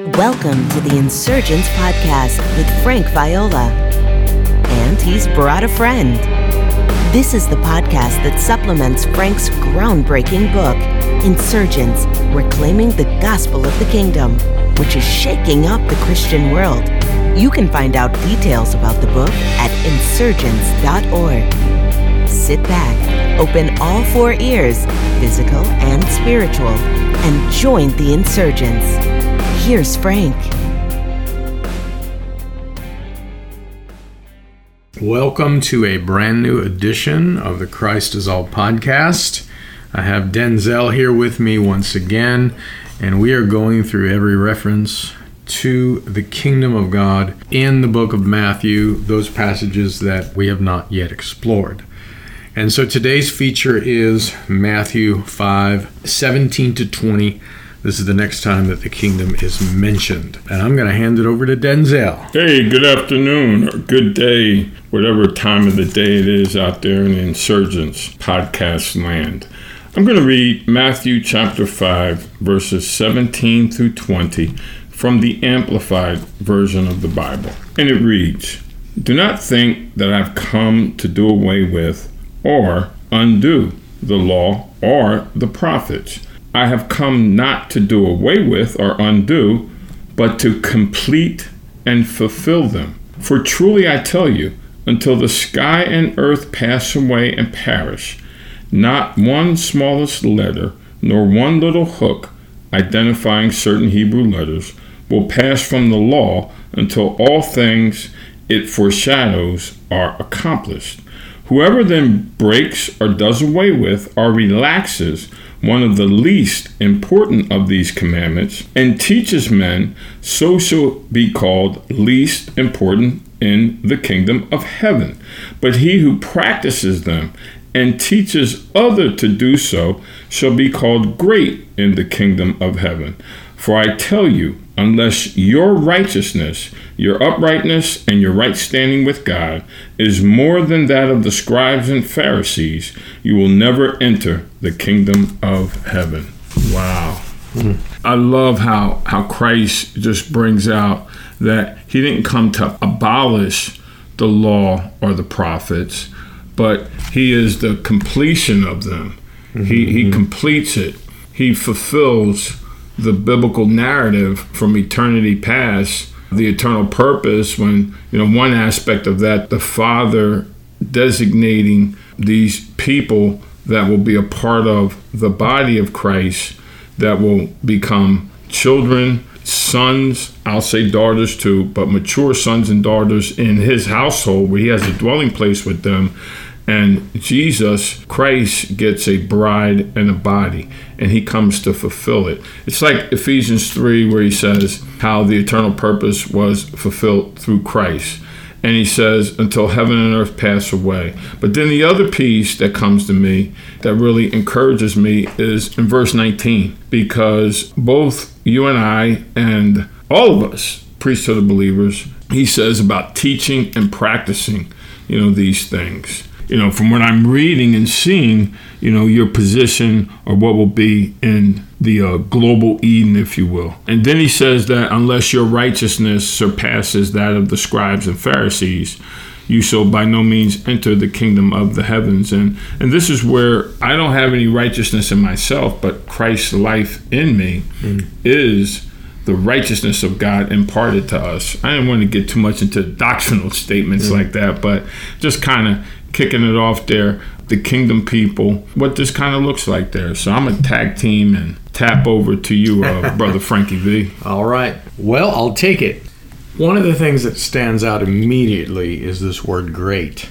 Welcome to the Insurgence Podcast with Frank Viola. And he's brought a friend. This is the podcast that supplements Frank's groundbreaking book, Insurgence Reclaiming the Gospel of the Kingdom, which is shaking up the Christian world. You can find out details about the book at insurgence.org. Sit back, open all four ears, physical and spiritual, and join the insurgents. Here's Frank. Welcome to a brand new edition of the Christ is All podcast. I have Denzel here with me once again, and we are going through every reference to the kingdom of God in the book of Matthew, those passages that we have not yet explored. And so today's feature is Matthew 5 17 to 20. This is the next time that the kingdom is mentioned. And I'm going to hand it over to Denzel. Hey, good afternoon or good day, whatever time of the day it is out there in Insurgence podcast land. I'm going to read Matthew chapter 5, verses 17 through 20 from the Amplified version of the Bible. And it reads Do not think that I've come to do away with or undo the law or the prophets. I have come not to do away with or undo, but to complete and fulfill them. For truly I tell you, until the sky and earth pass away and perish, not one smallest letter, nor one little hook identifying certain Hebrew letters will pass from the law until all things it foreshadows are accomplished. Whoever then breaks or does away with or relaxes one of the least important of these commandments and teaches men, so shall be called least important in the kingdom of heaven. But he who practices them and teaches other to do so shall be called great in the kingdom of heaven. For I tell you, unless your righteousness, your uprightness, and your right standing with God is more than that of the scribes and Pharisees, you will never enter the kingdom of heaven. Wow. Mm. I love how, how Christ just brings out that he didn't come to abolish the law or the prophets, but he is the completion of them. Mm-hmm. He, he completes it, he fulfills the biblical narrative from eternity past, the eternal purpose, when, you know, one aspect of that, the Father designating these people that will be a part of the body of Christ that will become children, sons, I'll say daughters too, but mature sons and daughters in his household where he has a dwelling place with them and Jesus Christ gets a bride and a body, and he comes to fulfill it. It's like Ephesians 3, where he says how the eternal purpose was fulfilled through Christ. And he says, until heaven and earth pass away. But then the other piece that comes to me that really encourages me is in verse 19, because both you and I, and all of us, priesthood of believers, he says about teaching and practicing, you know, these things you know, from what I'm reading and seeing, you know, your position or what will be in the uh, global Eden, if you will. And then he says that unless your righteousness surpasses that of the scribes and Pharisees, you shall by no means enter the kingdom of the heavens. And and this is where I don't have any righteousness in myself, but Christ's life in me mm. is the righteousness of God imparted to us. I didn't want to get too much into doctrinal statements mm. like that, but just kind of kicking it off there, the Kingdom people, what this kind of looks like there. So I'm a tag team and tap over to you, uh, Brother Frankie V. All right. Well, I'll take it. One of the things that stands out immediately is this word great,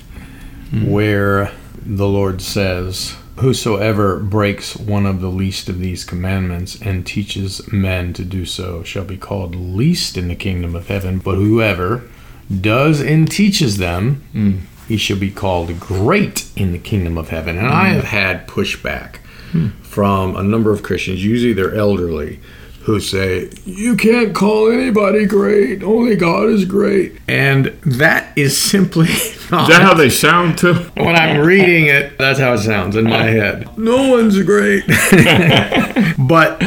mm-hmm. where the Lord says, Whosoever breaks one of the least of these commandments and teaches men to do so shall be called least in the kingdom of heaven, but whoever does and teaches them mm he shall be called great in the kingdom of heaven. And. I have had pushback mm. from a number of Christians, usually they're elderly, who say, You can't call anybody great, only God is great. And that is simply not. Is that how they sound too? when I'm reading it, that's how it sounds in my head. No one's great. but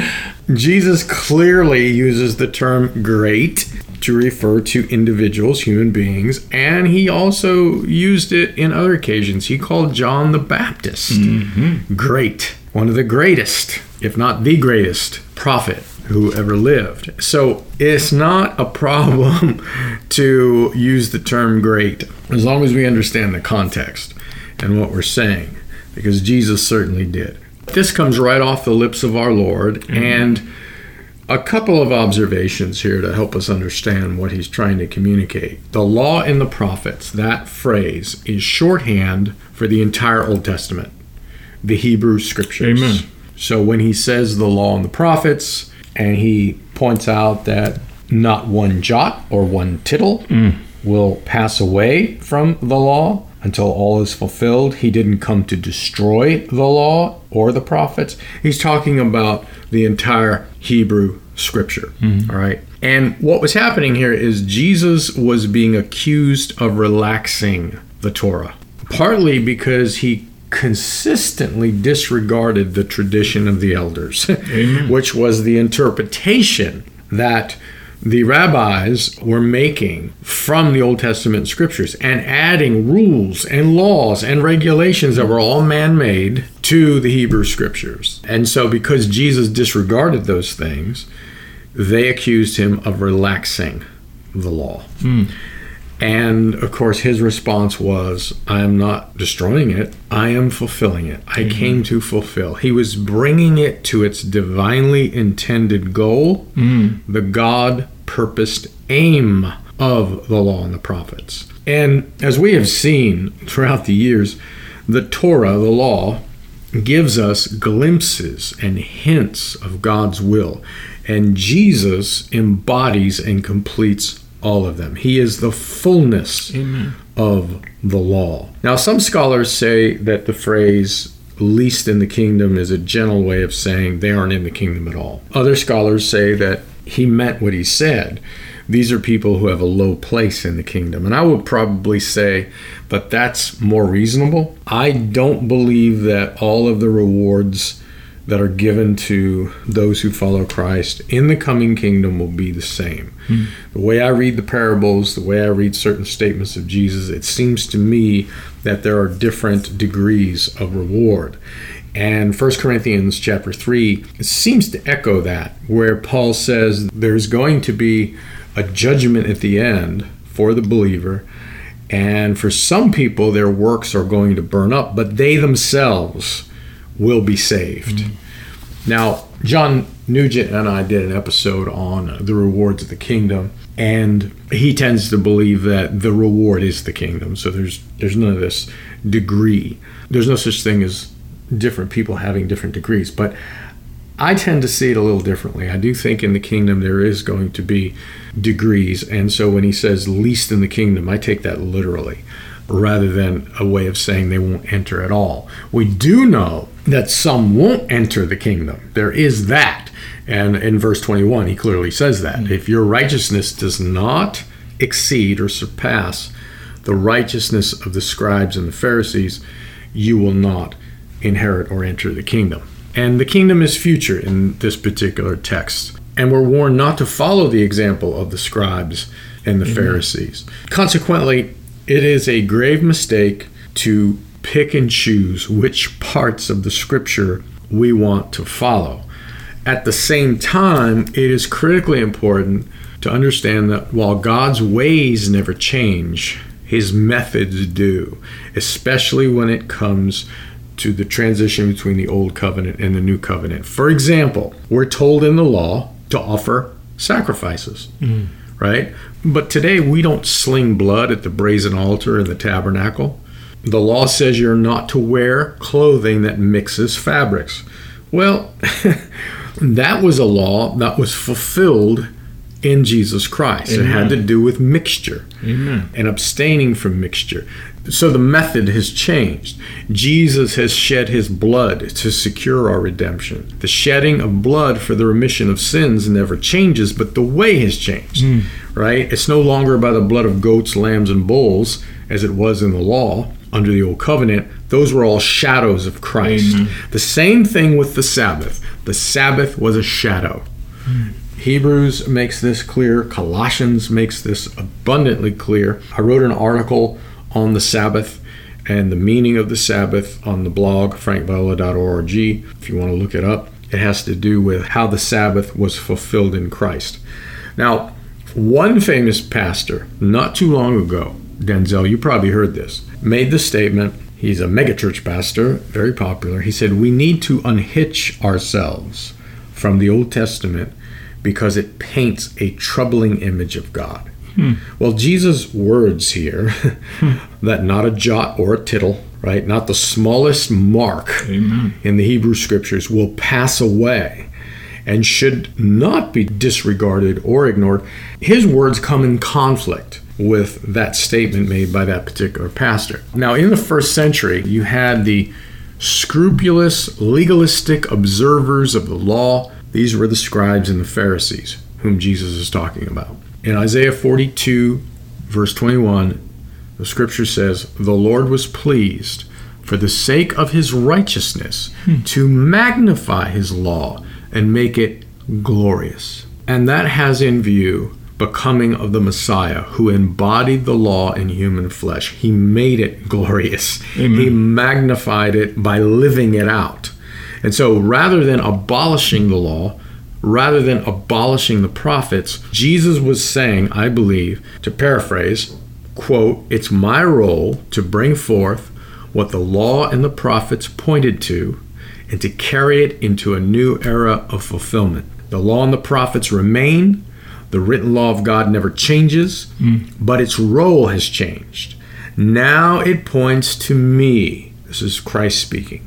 Jesus clearly uses the term great to refer to individuals, human beings, and he also used it in other occasions. He called John the Baptist mm-hmm. great, one of the greatest, if not the greatest prophet who ever lived. So it's not a problem to use the term great as long as we understand the context and what we're saying, because Jesus certainly did. This comes right off the lips of our Lord, mm-hmm. and a couple of observations here to help us understand what he's trying to communicate. The law and the prophets, that phrase, is shorthand for the entire Old Testament, the Hebrew scriptures. Amen. So when he says the law and the prophets, and he points out that not one jot or one tittle mm. will pass away from the law until all is fulfilled. He didn't come to destroy the law or the prophets. He's talking about the entire Hebrew scripture. Mm-hmm. all right. And what was happening here is Jesus was being accused of relaxing the Torah, partly because he consistently disregarded the tradition of the elders, which was the interpretation that the rabbis were making from the Old Testament scriptures and adding rules and laws and regulations that were all man made to the Hebrew scriptures. And so, because Jesus disregarded those things, they accused him of relaxing the law. Hmm. And of course, his response was, I am not destroying it, I am fulfilling it. I mm-hmm. came to fulfill. He was bringing it to its divinely intended goal, mm. the God purposed aim of the law and the prophets. And as we have seen throughout the years, the Torah, the law, gives us glimpses and hints of God's will. And Jesus embodies and completes all of them. He is the fullness of the law. Now, some scholars say that the phrase least in the kingdom is a gentle way of saying they aren't in the kingdom at all. Other scholars say that he meant what he said. These are people who have a low place in the kingdom. And I would probably say that that's more reasonable. I don't believe that all of the rewards that are given to those who follow Christ in the coming kingdom will be the same. Hmm. The way I read the parables, the way I read certain statements of Jesus, it seems to me that there are different degrees of reward. And 1 Corinthians chapter 3 seems to echo that, where Paul says there's going to be a judgment at the end for the believer. And for some people, their works are going to burn up, but they themselves will be saved. Mm-hmm. Now, John Nugent and I did an episode on the rewards of the kingdom, and he tends to believe that the reward is the kingdom. So there's there's none of this degree. There's no such thing as different people having different degrees, but I tend to see it a little differently. I do think in the kingdom there is going to be degrees, and so when he says least in the kingdom, I take that literally rather than a way of saying they won't enter at all. We do know that some won't enter the kingdom. There is that. And in verse 21, he clearly says that. Hmm. If your righteousness does not exceed or surpass the righteousness of the scribes and the Pharisees, you will not inherit or enter the kingdom. And the kingdom is future in this particular text. And we're warned not to follow the example of the scribes and the hmm. Pharisees. Consequently, it is a grave mistake to pick and choose which parts of the scripture we want to follow. At the same time, it is critically important to understand that while God's ways never change, his methods do, especially when it comes to the transition between the old covenant and the new covenant. For example, we're told in the law to offer sacrifices, mm. Right? But today we don't sling blood at the brazen altar in the tabernacle. The law says you're not to wear clothing that mixes fabrics. Well, that was a law that was fulfilled in Jesus Christ. It had to do with mixture and abstaining from mixture. So the method has changed. Jesus has shed his blood to secure our redemption. The shedding of blood for the remission of sins never changes, but the way has changed, hmm. right? It's no longer by the blood of goats, lambs, and bulls as it was in the law under the old covenant. Those were all shadows of Christ. The same thing with the Sabbath. The Sabbath was a shadow. Hmm. Hebrews makes this clear. Colossians makes this abundantly clear. I wrote an article on the Sabbath and the meaning of the Sabbath on the blog, frankviola.org, if you want to look it up. It has to do with how the Sabbath was fulfilled in Christ. Now, one famous pastor, not too long ago, Denzel, you probably heard this, made the statement. He's a megachurch pastor, very popular. He said, We need to unhitch ourselves from the Old Testament because it paints a troubling image of God. Well, Jesus' words here that not a jot or a tittle, right, not the smallest mark Amen. in the Hebrew scriptures will pass away and should not be disregarded or ignored. His words come in conflict with that statement made by that particular pastor. Now, in the first century, you had the scrupulous, legalistic observers of the law. These were the scribes and the Pharisees, whom Jesus is talking about. In Isaiah 42, verse 21, the scripture says, The Lord was pleased for the sake of his righteousness hmm. to magnify his law and make it glorious. And that has in view becoming of the Messiah who embodied the law in human flesh. He made it glorious. Amen. He magnified it by living it out. And so rather than abolishing the law, rather than abolishing the prophets, Jesus was saying, I believe, to paraphrase, quote, it's my role to bring forth what the law and the prophets pointed to and to carry it into a new era of fulfillment. The law and the prophets remain. The written law of God never changes, hmm. but its role has changed. Now it points to me. This is Christ speaking.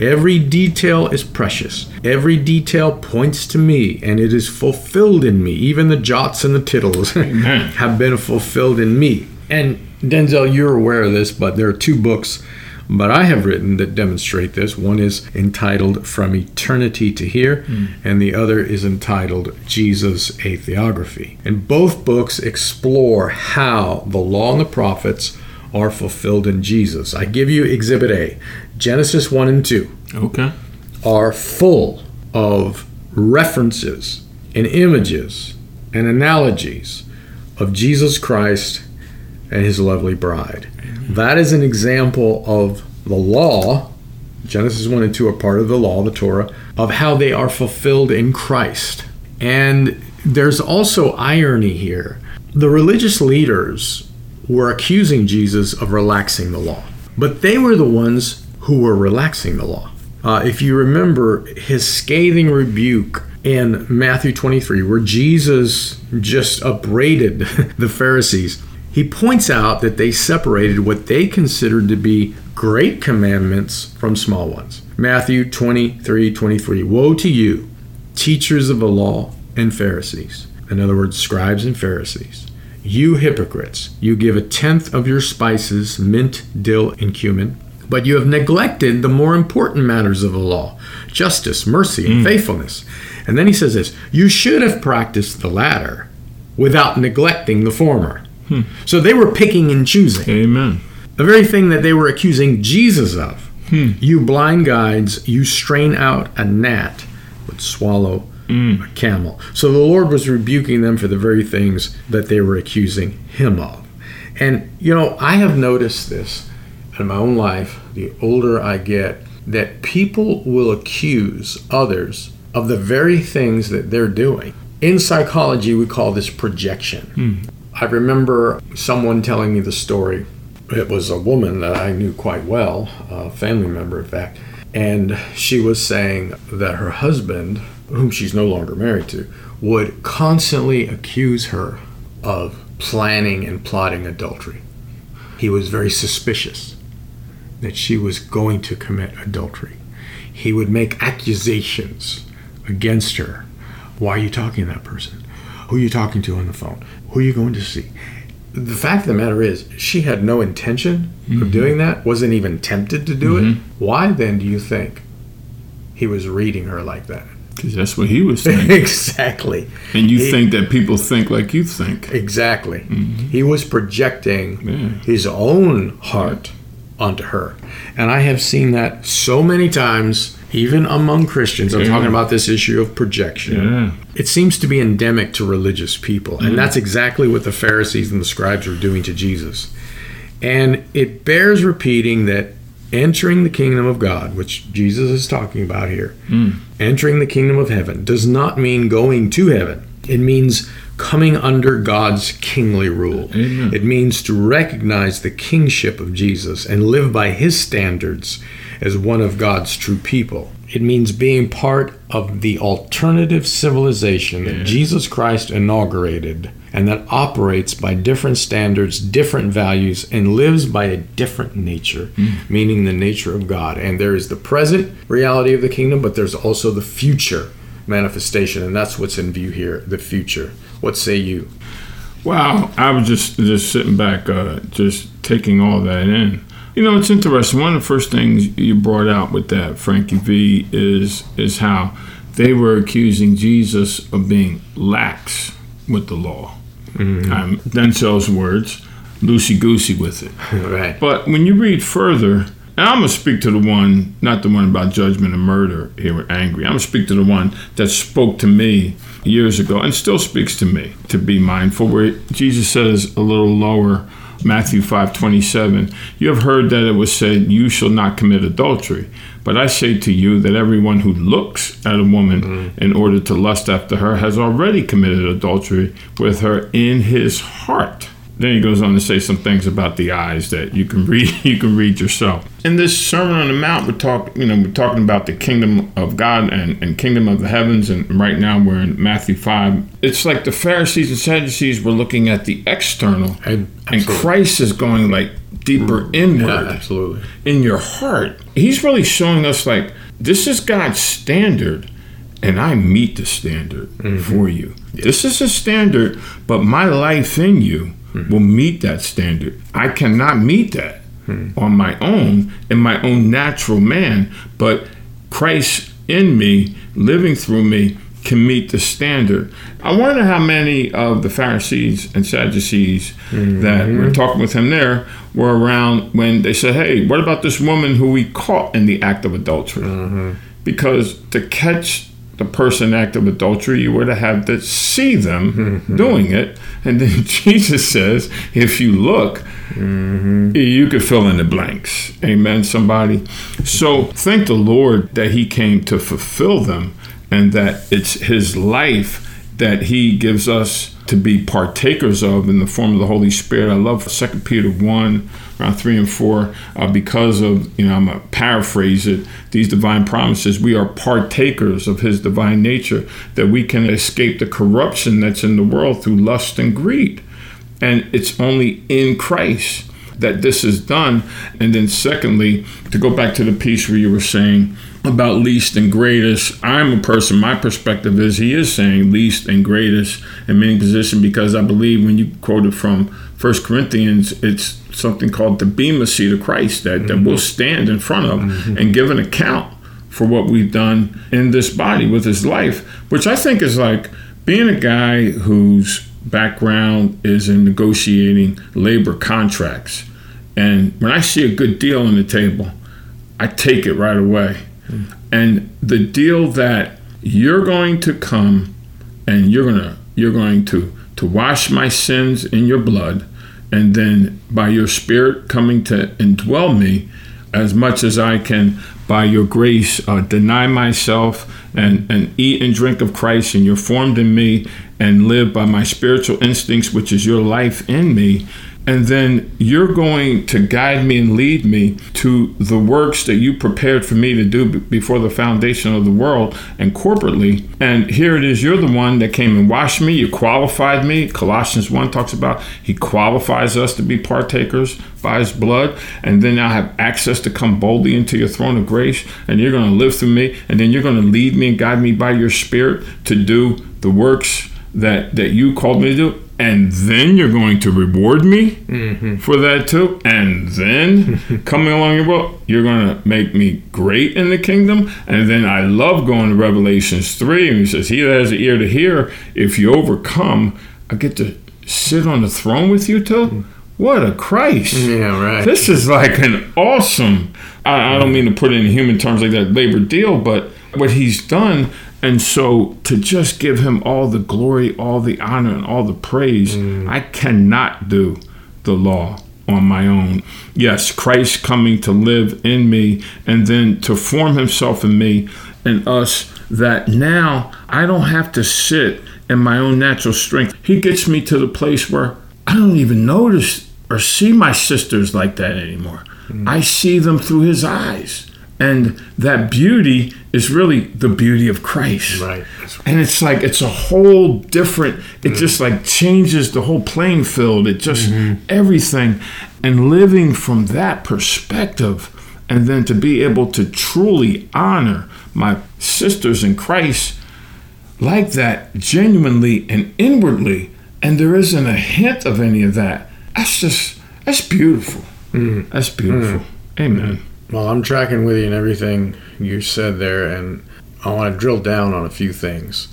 Every detail is precious. Every detail points to me, and it is fulfilled in me. Even the jots and the tittles have been fulfilled in me. And Denzel, you're aware of this, but there are two books but I have written that demonstrate this. One is entitled From Eternity to Here, hmm. and the other is entitled Jesus a Theography. And both books explore how the law and the prophets are fulfilled in Jesus. I give you Exhibit A Genesis 1 and 2 Okay. are full of references and images and analogies of Jesus Christ and his lovely bride. That is an example of the law. Genesis 1 and 2 are part of the law, the Torah, of how they are fulfilled in Christ. And there's also irony here. The religious leaders were accusing Jesus of relaxing the law, but they were the ones who were relaxing the law. Uh, if you remember his scathing rebuke in Matthew 23, where Jesus just upbraided the Pharisees, he points out that they separated what they considered to be great commandments from small ones. Matthew 23 23. Woe to you, teachers of the law and Pharisees. In other words, scribes and Pharisees. You hypocrites, you give a tenth of your spices, mint, dill, and cumin, but you have neglected the more important matters of the law justice, mercy, and mm. faithfulness. And then he says this You should have practiced the latter without neglecting the former. Hmm. So they were picking and choosing. Amen. The very thing that they were accusing Jesus of. Hmm. You blind guides, you strain out a gnat, but swallow Mm. a camel. So the Lord was rebuking them for the very things that they were accusing him of. And, you know, I have noticed this in my own life, the older I get, that people will accuse others of the very things that they're doing. In psychology, we call this projection. Hmm. I remember someone telling me the story. It was a woman that I knew quite well, a family member, in fact, and she was saying that her husband, whom she's no longer married to, would constantly accuse her of planning and plotting adultery. He was very suspicious that she was going to commit adultery. He would make accusations against her. Why are you talking to that person? Who are you talking to on the phone? Who are you going to see? The fact of the matter is, she had no intention of mm-hmm. doing that, wasn't even tempted to do it. Mm-hmm. Why then do you think he was reading her like that? Because that's what he was saying. exactly. and you He- think that people think like you think. Exactly. Mm-hmm. He was projecting Yeah. his own heart unto her. And I have seen that so many times, even among Christians. I'm Yeah. talking about this issue of projection. Yeah. It seems to be endemic to religious people. And mm. that's exactly what the Pharisees and the scribes were doing to Jesus. And it bears repeating that entering the kingdom of God, which Jesus is talking about here, hmm. entering the kingdom of heaven, does not mean going to heaven. It means coming under God's kingly rule. Amen. It means to recognize the kingship of Jesus and live by his standards as one of God's true people. It means being part of the alternative civilization that Jesus Christ inaugurated and that operates by different standards, different values, and lives by a different nature, meaning the nature of God. And there is the present reality of the kingdom, but there's also the future manifestation, and that's what's in view here the future. What say you? Wow, I was just just sitting back, uh, just taking all that in. You know, it's interesting. One of the first things you brought out with that Frankie V is is how they were accusing Jesus of being lax with the law. Um, Denzel's words, loosey goosey with it. right. But when you read further, and I'm gonna speak to the one, not the one about judgment and murder here with angry. I'm gonna speak to the one that spoke to me years ago and still speaks to me to be mindful. Where Jesus says a little lower, Matthew 5:27, you have heard that it was said, "You shall not commit adultery." But I say to you that everyone who looks at a woman mm. in order to lust after her has already committed adultery with her in his heart. Then he goes on to say some things about the eyes that you can read you can read yourself. In this Sermon on the Mount, we're talking you know we're talking about the kingdom of God and, and kingdom of the heavens, and right now we're in Matthew five. It's like the Pharisees and Sadducees were looking at the external, And- and. Christ is going like deeper mm. Yeah, inward absolutely. in your heart. He's really showing us like this is God's standard, and I meet the standard mm-hmm. for you. This is a standard, but my life in you will meet that standard. I cannot meet that hmm. on my own in my own natural man, but Christ in me, living through me, can meet the standard. I wonder how many of the Pharisees and Sadducees hmm. that were talking with him there were around when they said, Hey, what about this woman who we caught in the act of adultery? Uh-huh. Because to catch the person act of adultery, you would have to see them mm-hmm. doing it. And then Jesus says, if you look, mm-hmm. you could fill in the blanks. Amen, somebody. So thank the Lord that He came to fulfill them and that it's His life that He gives us to be partakers of in the form of the Holy Spirit. I love 2 Peter 1, around 3 and 4, uh, because of, you know, I'm going to paraphrase it, these divine promises. We are partakers of His divine nature, that we can escape the corruption that's in the world through lust and greed. And it's only in Christ that this is done. And then, secondly, to go back to the piece where you were saying about least and greatest, I'm a person, my perspective is he is saying least and greatest in many position because I believe when you quoted from First Corinthians, it's something called the bema seat of Christ that, that we'll mm-hmm. stand in front of mm-hmm. and give an account for what we've done in this body with his life, which I think is like being a guy whose background is in negotiating labor contracts. And when I see a good deal on the table, I take it right away. Mm. And the deal that you're going to come and you're gonna you're going to to wash my sins in your blood, and then by your spirit coming to indwell me, as much as I can by your grace uh, deny myself and, and eat and drink of Christ, and you're formed in me and live by my spiritual instincts, which is your life in me. And then you're going to guide me and lead me to the works that you prepared for me to do b- before the foundation of the world and corporately. And here it is, you're the one that came and washed me, you qualified me. Colossians 1 talks about he qualifies us to be partakers by his blood. And then I have access to come boldly into your throne of grace. And you're going to live through me. And then you're going to lead me and guide me by your spirit to do the works that, that you called me to do and then you're going to reward me mm-hmm. for that too. And then coming along your book, you're going to make me great in the kingdom. And then I love going to Revelations 3, and he says, He that has an ear to hear, if you overcome, I get to sit on the throne with you too. Mm. what a Christ. Yeah, right. This is like an awesome, I, I don't mean to put it in human terms like that labor deal, but what he's done. And so to just give him all the glory, all the honor, and all the praise, mm. I cannot do the law on my own. Yes, Christ coming to live in me and then to form himself in me and us that now I don't have to sit in my own natural strength. He gets me to the place where I don't even notice or see my sisters like that anymore. Mm. I see them through his eyes. And that beauty is really the beauty of Christ. Right. And it's like it's a whole different it mm. just like changes the whole playing field. It just mm-hmm. everything. And living from that perspective and then to be able to truly honor my sisters in Christ like that genuinely and inwardly and there isn't a hint of any of that that's just that's beautiful mm. that's beautiful mm. amen Well, I'm tracking with you in everything you said there, and I want to drill down on a few things.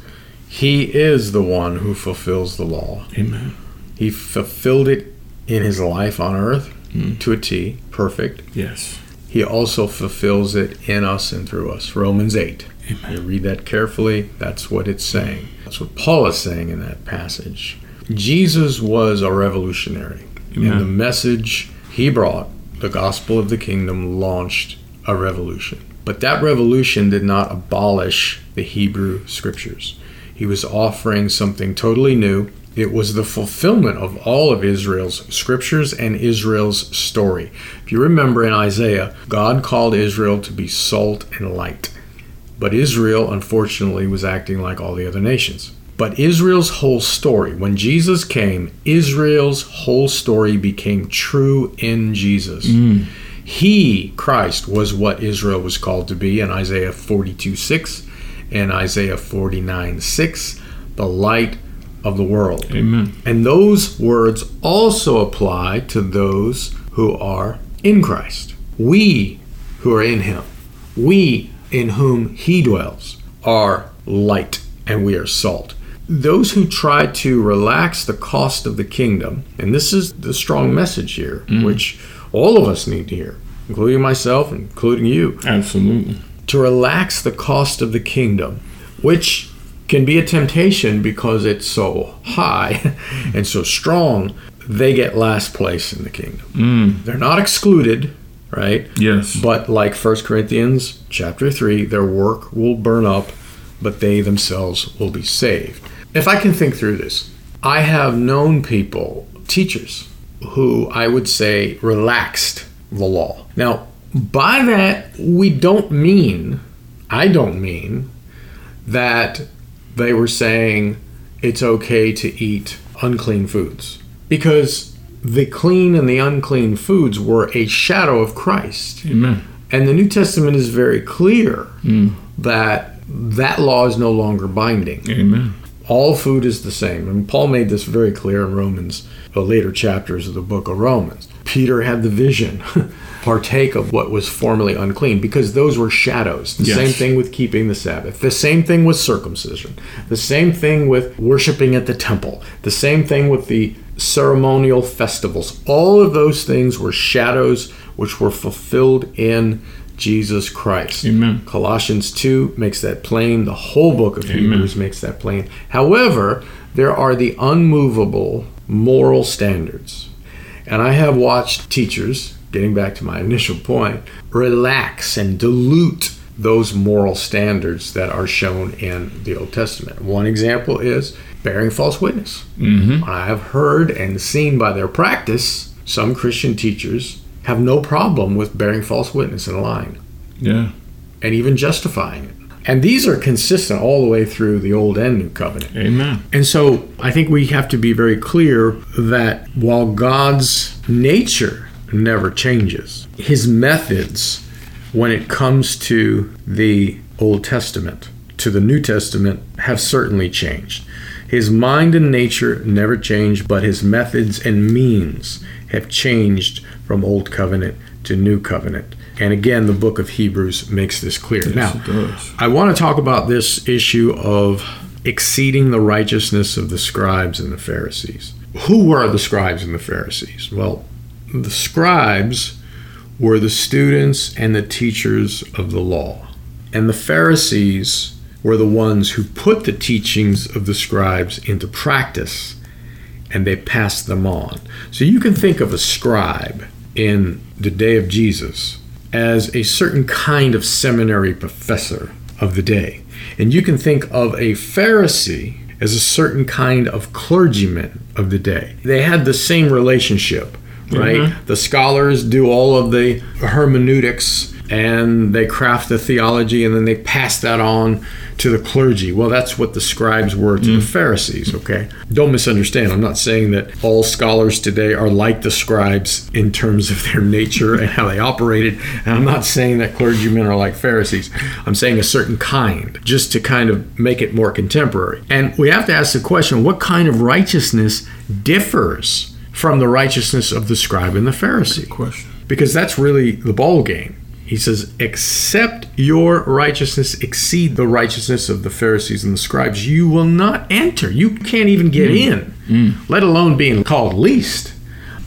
He is the one who fulfills the law. amen He fulfilled it in his life on earth hmm. to a T, perfect. yes He also fulfills it in us and through us. Romans 8. You read that carefully, that's what it's saying. That's what Paul is saying in that passage. Jesus was a revolutionary. Amen. And the message he brought, the gospel of the kingdom, launched a revolution. But that revolution did not abolish the Hebrew scriptures. He was offering something totally new. It was the fulfillment of all of Israel's scriptures and Israel's story. If you remember in Isaiah, God called Israel to be salt and light. But Israel, unfortunately, was acting like all the other nations. But Israel's whole story, when Jesus came, Israel's whole story became true in Jesus. Mm. He, Christ, was what Israel was called to be in Isaiah 42 6 and Isaiah 49 6, the light of the world. amen And those words also apply to those who are in Christ. We who are in Him, we in whom He dwells, are light and we are salt. Those who try to relax the cost of the kingdom, and this is the strong mm. message here, mm. which all of us need to hear, including myself, including you, absolutely to relax the cost of the kingdom, which can be a temptation because it's so high and so strong, they get last place in the kingdom. Mm. They're not excluded, right? yes But like 1 Corinthians chapter 3, their work will burn up, but they themselves will be saved. If I can think through this, I have known people, teachers, who I would say relaxed the law. Now, by that, we don't mean, I don't mean, that they were saying it's okay to eat unclean foods. Because the clean and the unclean foods were a shadow of Christ. amen And the New Testament is very clear mm. that that law is no longer binding. amen All food is the same. And Paul made this very clear in Romans, the later chapters of the book of Romans. Peter had the vision, partake of what was formerly unclean, because those were shadows. The Yes. same thing with keeping the Sabbath. The same thing with circumcision. The same thing with worshiping at the temple. The same thing with the ceremonial festivals. All of those things were shadows which were fulfilled in Jesus Christ. Amen. Colossians 2 makes that plain. The whole book of Hebrews makes that plain. However, there are the unmovable moral standards. And I have watched teachers, getting back to my initial point, relax and dilute those moral standards that are shown in the Old Testament. One example is bearing false witness. Mm-hmm. I have heard and seen by their practice some Christian teachers have no problem with bearing false witness and lying yeah and even justifying it. And these are consistent all the way through the Old and New Covenant. amen And so I think we have to be very clear that while God's nature never changes, his methods, when it comes to the Old Testament, to the New Testament, have certainly changed. His mind and nature never changed, but his methods and means have changed from Old Covenant to New Covenant. And again, the book of Hebrews makes this clear. now. I want to talk about this issue of exceeding the righteousness of the scribes and the Pharisees. Who were the scribes and the Pharisees? Well, the scribes were the students and the teachers of the law, and the Pharisees were the ones who put the teachings of the scribes into practice and they passed them on. So you can think of a scribe in the day of Jesus as a certain kind of seminary professor of the day. And you can think of a Pharisee as a certain kind of clergyman of the day. They had the same relationship, right? Mm-hmm. The scholars do all of the hermeneutics and they craft the theology and then they pass that on to the clergy. Well, that's what the scribes were to mm. the Pharisees, okay? Don't misunderstand. I'm not saying that all scholars today are like the scribes in terms of their nature and how they operated. And I'm not saying that clergymen are like Pharisees. I'm saying a certain kind, just to kind of make it more contemporary. And we have to ask the question what kind of righteousness differs from the righteousness of the scribe and the Pharisee? Question. Because that's really the ball game. He says, Except your righteousness exceed the righteousness of the Pharisees and the scribes, you will not enter. You can't even get mm. in, mm. let alone being called least.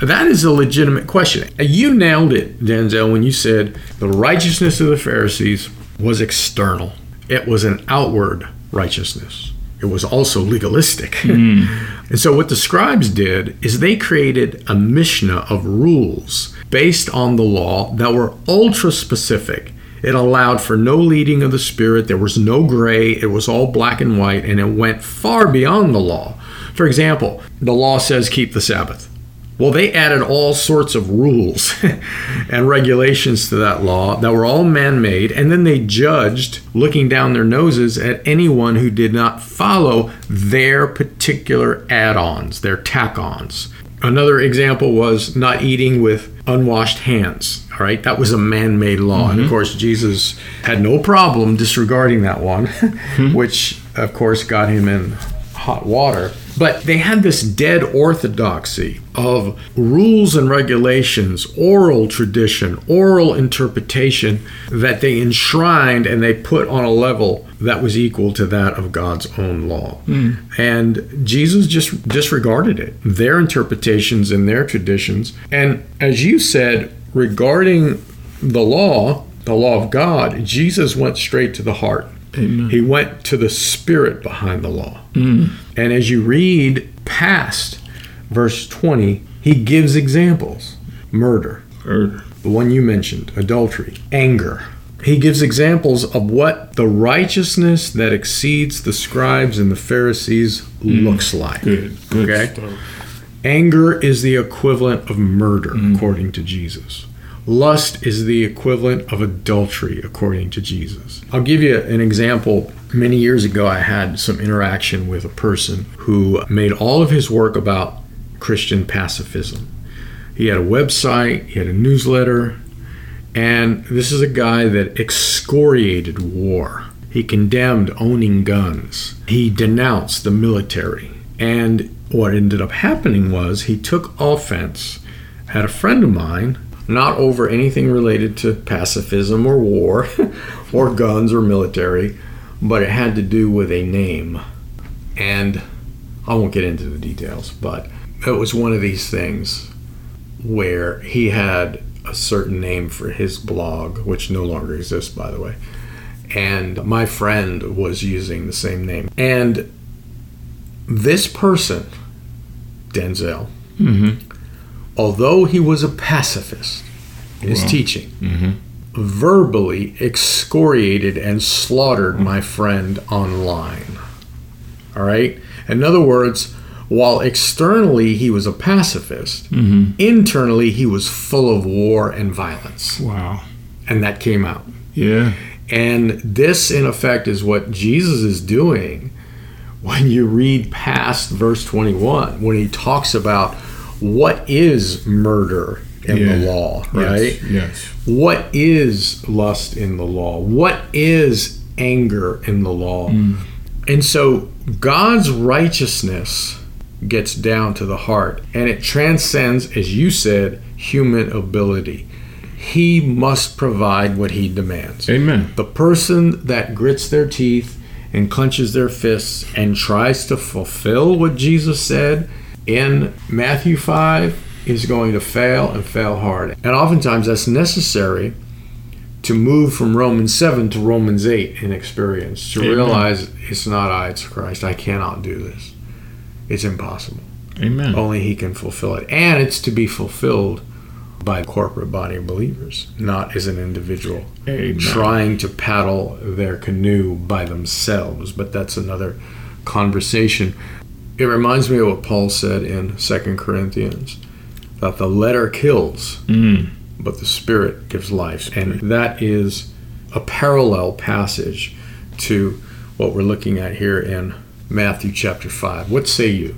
That is a legitimate question. You nailed it, Denzel, when you said the righteousness of the Pharisees was external, it was an outward righteousness. It was also legalistic. Mm. and so, what the scribes did is they created a Mishnah of rules based on the law that were ultra specific. It allowed for no leading of the Spirit, there was no gray, it was all black and white, and it went far beyond the law. For example, the law says keep the Sabbath. Well, they added all sorts of rules and regulations to that law that were all man made, and then they judged, looking down their noses at anyone who did not follow their particular add ons, their tack ons. Another example was not eating with unwashed hands. All right, that was a man made law. Mm-hmm. And of mm-hmm. course, Jesus had no problem disregarding that one, mm-hmm. which of course got him in hot water. But they had this dead orthodoxy of rules and regulations, oral tradition, oral interpretation that they enshrined and they put on a level that was equal to that of God's own law. Mm. And Jesus just disregarded it, their interpretations and their traditions. And as you said, regarding the law, the law of God, Jesus went straight to the heart. Amen. He went to the spirit behind the law. Mm. And as you read past verse 20, he gives examples murder, murder, the one you mentioned, adultery, anger. He gives examples of what the righteousness that exceeds the scribes and the Pharisees mm. looks like. Good, good okay? Stuff. Anger is the equivalent of murder, mm. according to Jesus. Lust is the equivalent of adultery, according to Jesus. I'll give you an example. Many years ago, I had some interaction with a person who made all of his work about Christian pacifism. He had a website, he had a newsletter, and this is a guy that excoriated war. He condemned owning guns. He denounced the military. And what ended up happening was he took offense. Had a friend of mine not over anything related to pacifism or war or guns or military, but it had to do with a name. And I won't get into the details, but it was one of these things where he had a certain name for his blog, which no longer exists, by the way. And my friend was using the same name. And this person, Denzel, mm-hmm although he was a pacifist his teaching, mm-hmm. verbally excoriated and slaughtered my friend online. All right? In other words, while externally he was a pacifist, mm-hmm. internally he was full of war and violence. Wow. And that came out. Yeah. And this, in effect, is what Jesus is doing when you read past verse 21, when he talks about what is murder in yeah. the law, right? Yes, yes. What is lust in the law? What is anger in the law? Mm. And so God's righteousness gets down to the heart and it transcends, as you said, human ability. He must provide what he demands. Amen. The person that grits their teeth and clenches their fists and tries to fulfill what Jesus said in Matthew 5 is going to fail and fail hard. And oftentimes that's necessary to move from Romans 7 to Romans 8 in experience, to Amen. realize it's not I, it's Christ. I cannot do this. It's impossible. Amen. Only He can fulfill it. And it's to be fulfilled by a corporate body of believers, not as an individual Amen. trying to paddle their canoe by themselves. But that's another conversation. It reminds me of what Paul said in Second Corinthians that the letter kills, Mm. but the spirit gives life. And that is a parallel passage to what we're looking at here in Matthew chapter 5. What say you?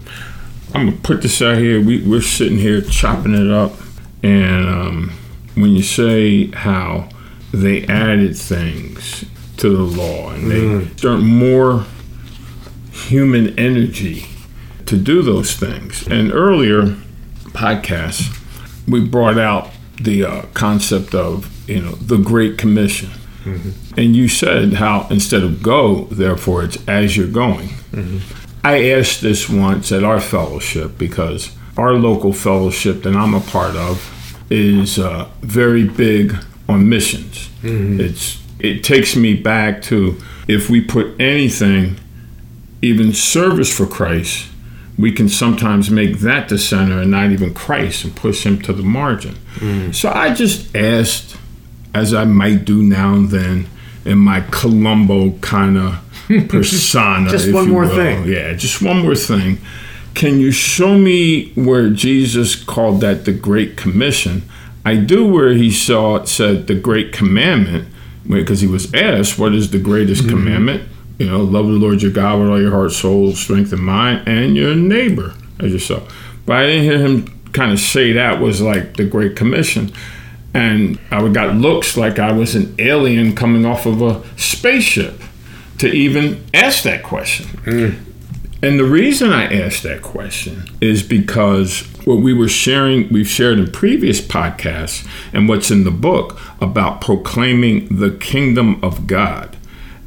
I'm gonna put this out here. We, we're sitting here chopping it up, and um, when you say how they added things to the law and they Mm. more human energy to do those things, and earlier podcasts we brought out the uh, concept of you know the Great Commission, and you said how instead of go, therefore it's as you're going. I asked this once at our fellowship because our local fellowship that I'm a part of is uh, very big on missions. It's it takes me back to if we put anything, even service for Christ, we can sometimes make that the center and not even Christ and push him to the margin. So I just asked, as I might do now and then, in my Columbo kind of persona. Just one more will. thing. Yeah, just one more thing. Can you show me where Jesus called that the Great Commission? I do where he saw it said the Great Commandment, because he was asked, "What is the greatest Mm-hmm. commandment?" You know, love the Lord your God with all your heart, soul, strength, and mind, and your neighbor as yourself. But I didn't hear him kind of say that was like the Great Commission. And I got looks like I was an alien coming off of a spaceship to even ask that question. Mm. And the reason I asked that question is because what we were sharing, we've shared in previous podcasts, and what's in the book about proclaiming the kingdom of God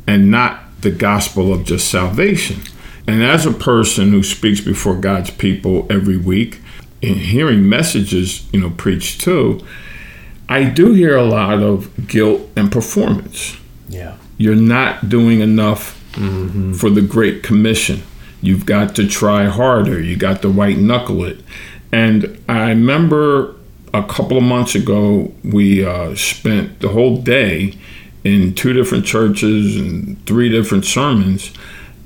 and not the gospel of just salvation. And as a person who speaks before God's people every week and hearing messages, you know, preached too, I do hear a lot of guilt and performance Yeah. you're not doing enough for the Great Commission. You've got to try harder. You got to white knuckle it. And I remember a couple of months ago, we uh, spent the whole day in two different churches and three different sermons.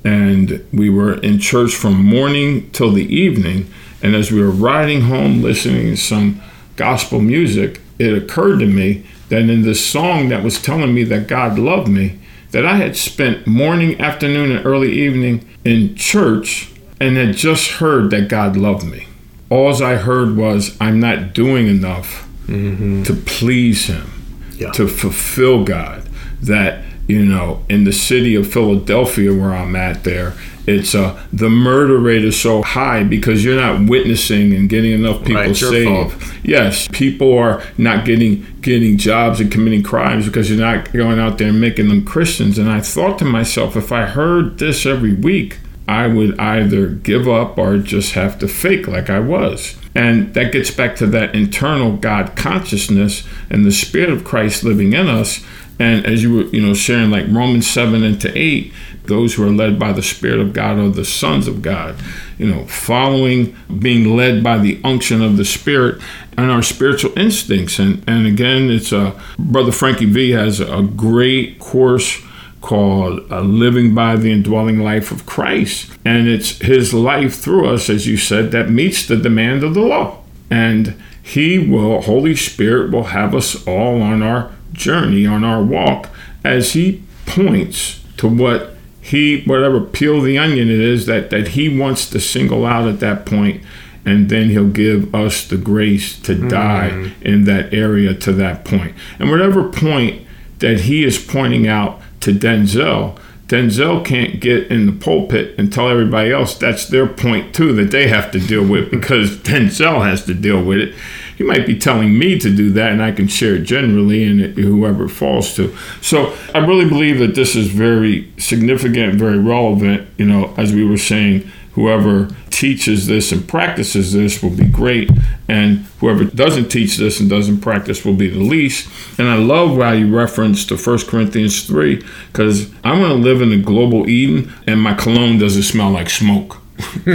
And we were in church from morning till the evening. And as we were riding home listening to some gospel music, it occurred to me that in this song that was telling me that God loved me, that I had spent morning, afternoon, and early evening in church and had just heard that God loved me. All I heard was, I'm not doing enough mm-hmm. to please Him, Yeah. to fulfill God. That, you know, in the city of Philadelphia where I'm at there, it's uh, the murder rate is so high because you're not witnessing and getting enough people Right, saved. fault. Yes, people are not getting getting jobs and committing crimes because you're not going out there and making them Christians. And I thought to myself, if I heard this every week, I would either give up or just have to fake like I was. And that gets back to that internal God consciousness and the Spirit of Christ living in us. And as you were, you know, sharing like Romans 7 and to 8, those who are led by the Spirit of God are the sons of God. You know, following, being led by the unction of the Spirit and our spiritual instincts. And and again, it's a brother Frankie V has a great course called uh, Living by the Indwelling Life of Christ. And it's his life through us, as you said, that meets the demand of the law. And he will, Holy Spirit will have us all on our journey, on our walk, as he points to what he, whatever peel the onion it is that, that he wants to single out at that point and then he'll give us the grace to mm-hmm. die in that area to that point. And whatever point that he is pointing out to Denzel, Denzel can't get in the pulpit and tell everybody else that's their point too that they have to deal with because Denzel has to deal with it. He might be telling me to do that, and I can share it generally, and it, whoever falls to. So I really believe that this is very significant, very relevant. You know, as we were saying, whoever teaches this and practices this will be great, and whoever doesn't teach this and doesn't practice will be the least. And I love why you referenced to 1 Corinthians 3, because I want to live in a global Eden, and my cologne doesn't smell like smoke.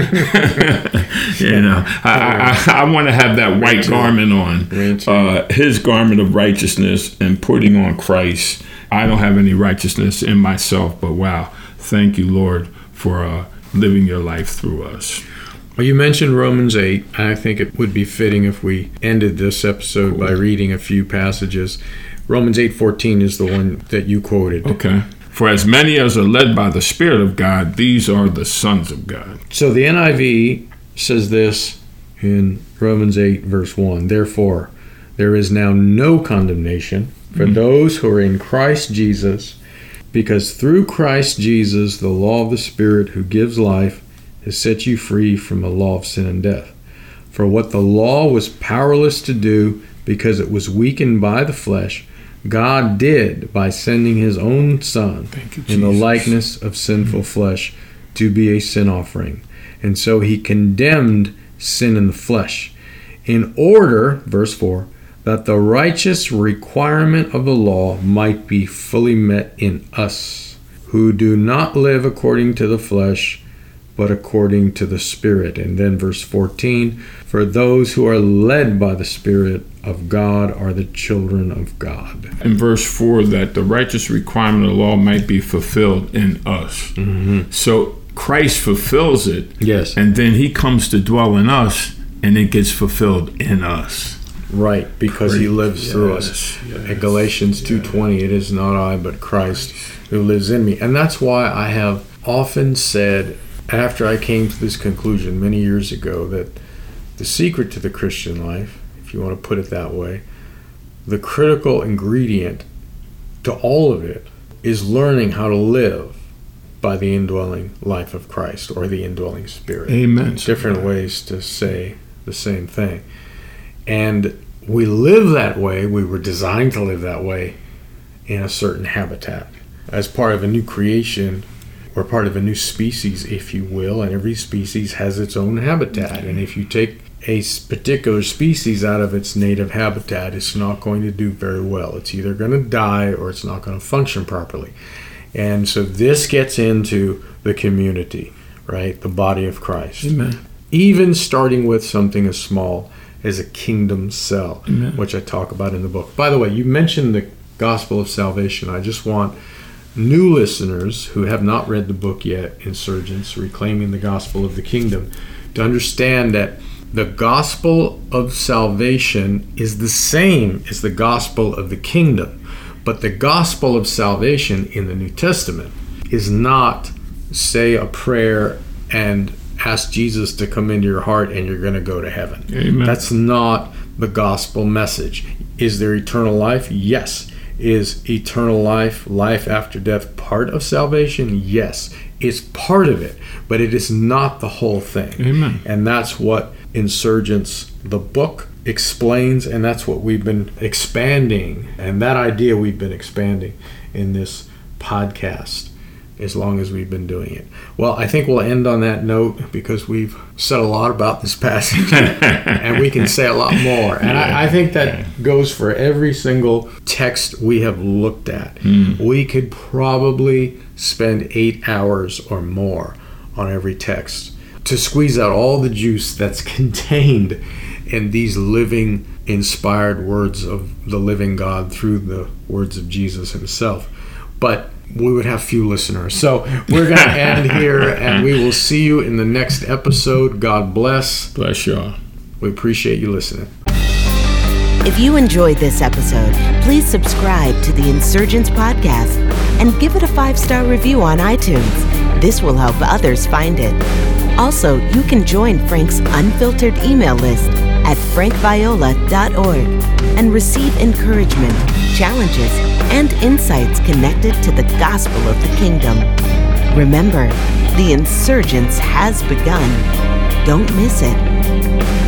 you know, I, I, I want to have that white garment on, uh, his garment of righteousness, and putting on Christ. I don't have any righteousness in myself, but wow, thank you, Lord, for uh, living your life through us. Well, you mentioned Romans 8. I think it would be fitting if we ended this episode cool. by reading a few passages. Romans 8:14 is the one that you quoted. Okay. For as many as are led by the Spirit of God, these are the sons of God. So the NIV says this in Romans 8, verse 1 Therefore, there is now no condemnation for mm-hmm. those who are in Christ Jesus, because through Christ Jesus, the law of the Spirit who gives life has set you free from the law of sin and death. For what the law was powerless to do because it was weakened by the flesh, God did by sending his own Son you, in the likeness of sinful flesh to be a sin offering. And so he condemned sin in the flesh, in order, verse 4, that the righteous requirement of the law might be fully met in us, who do not live according to the flesh but according to the Spirit. And then verse 14 For those who are led by the Spirit of God are the children of God. In verse 4, that the righteous requirement of the law might be fulfilled in us. Mm-hmm. So Christ fulfills it. Yes. And then he comes to dwell in us, and it gets fulfilled in us. Right, because he lives yes. through us. Yes. In Galatians 2:20, it is not I but Christ who lives in me. And that's why I have often said after I came to this conclusion many years ago that the secret to the Christian life, if you want to put it that way, the critical ingredient to all of it is learning how to live by the indwelling life of Christ or the indwelling spirit. Amen. Different ways to say the same thing. And we live that way, we were designed to live that way in a certain habitat. As part of a new creation, we're part of a new species, if you will, and every species has its own habitat. And if you take a particular species out of its native habitat, it's not going to do very well. It's either going to die or it's not going to function properly. And so this gets into the community, right? The body of Christ. Amen. Even starting with something as small as a kingdom cell, Amen. which I talk about in the book. By the way, you mentioned the gospel of salvation. I just want new listeners who have not read the book yet, Insurgence Reclaiming the Gospel of the Kingdom, to understand that the gospel of salvation is the same as the gospel of the kingdom. But the gospel of salvation in the New Testament is not say a prayer and ask Jesus to come into your heart and you're going to go to heaven. Amen. That's not the gospel message. Is there eternal life? Yes. Is eternal life, life after death, part of salvation? Yes, it's part of it, but it is not the whole thing. Amen. And that's what Insurgence, the book, explains, and that's what we've been expanding, and that idea we've been expanding in this podcast as long as we've been doing it. Well, I think we'll end on that note because we've said a lot about this passage and we can say a lot more. And I, I, think that goes for every single text we have looked at. Mm. We could probably spend eight hours or more on every text to squeeze out all the juice that's contained in these living, inspired words of the living God through the words of Jesus himself. But we would have few listeners. So we're going to end here and we will see you in the next episode. God bless. Bless y'all. We appreciate you listening. If you enjoyed this episode, please subscribe to the Insurgence Podcast and give it a five star review on iTunes. This will help others find it. Also, you can join Frank's unfiltered email list at frankviola.org and receive encouragement, challenges, and insights connected to the gospel of the kingdom. Remember, the insurgence has begun. Don't miss it.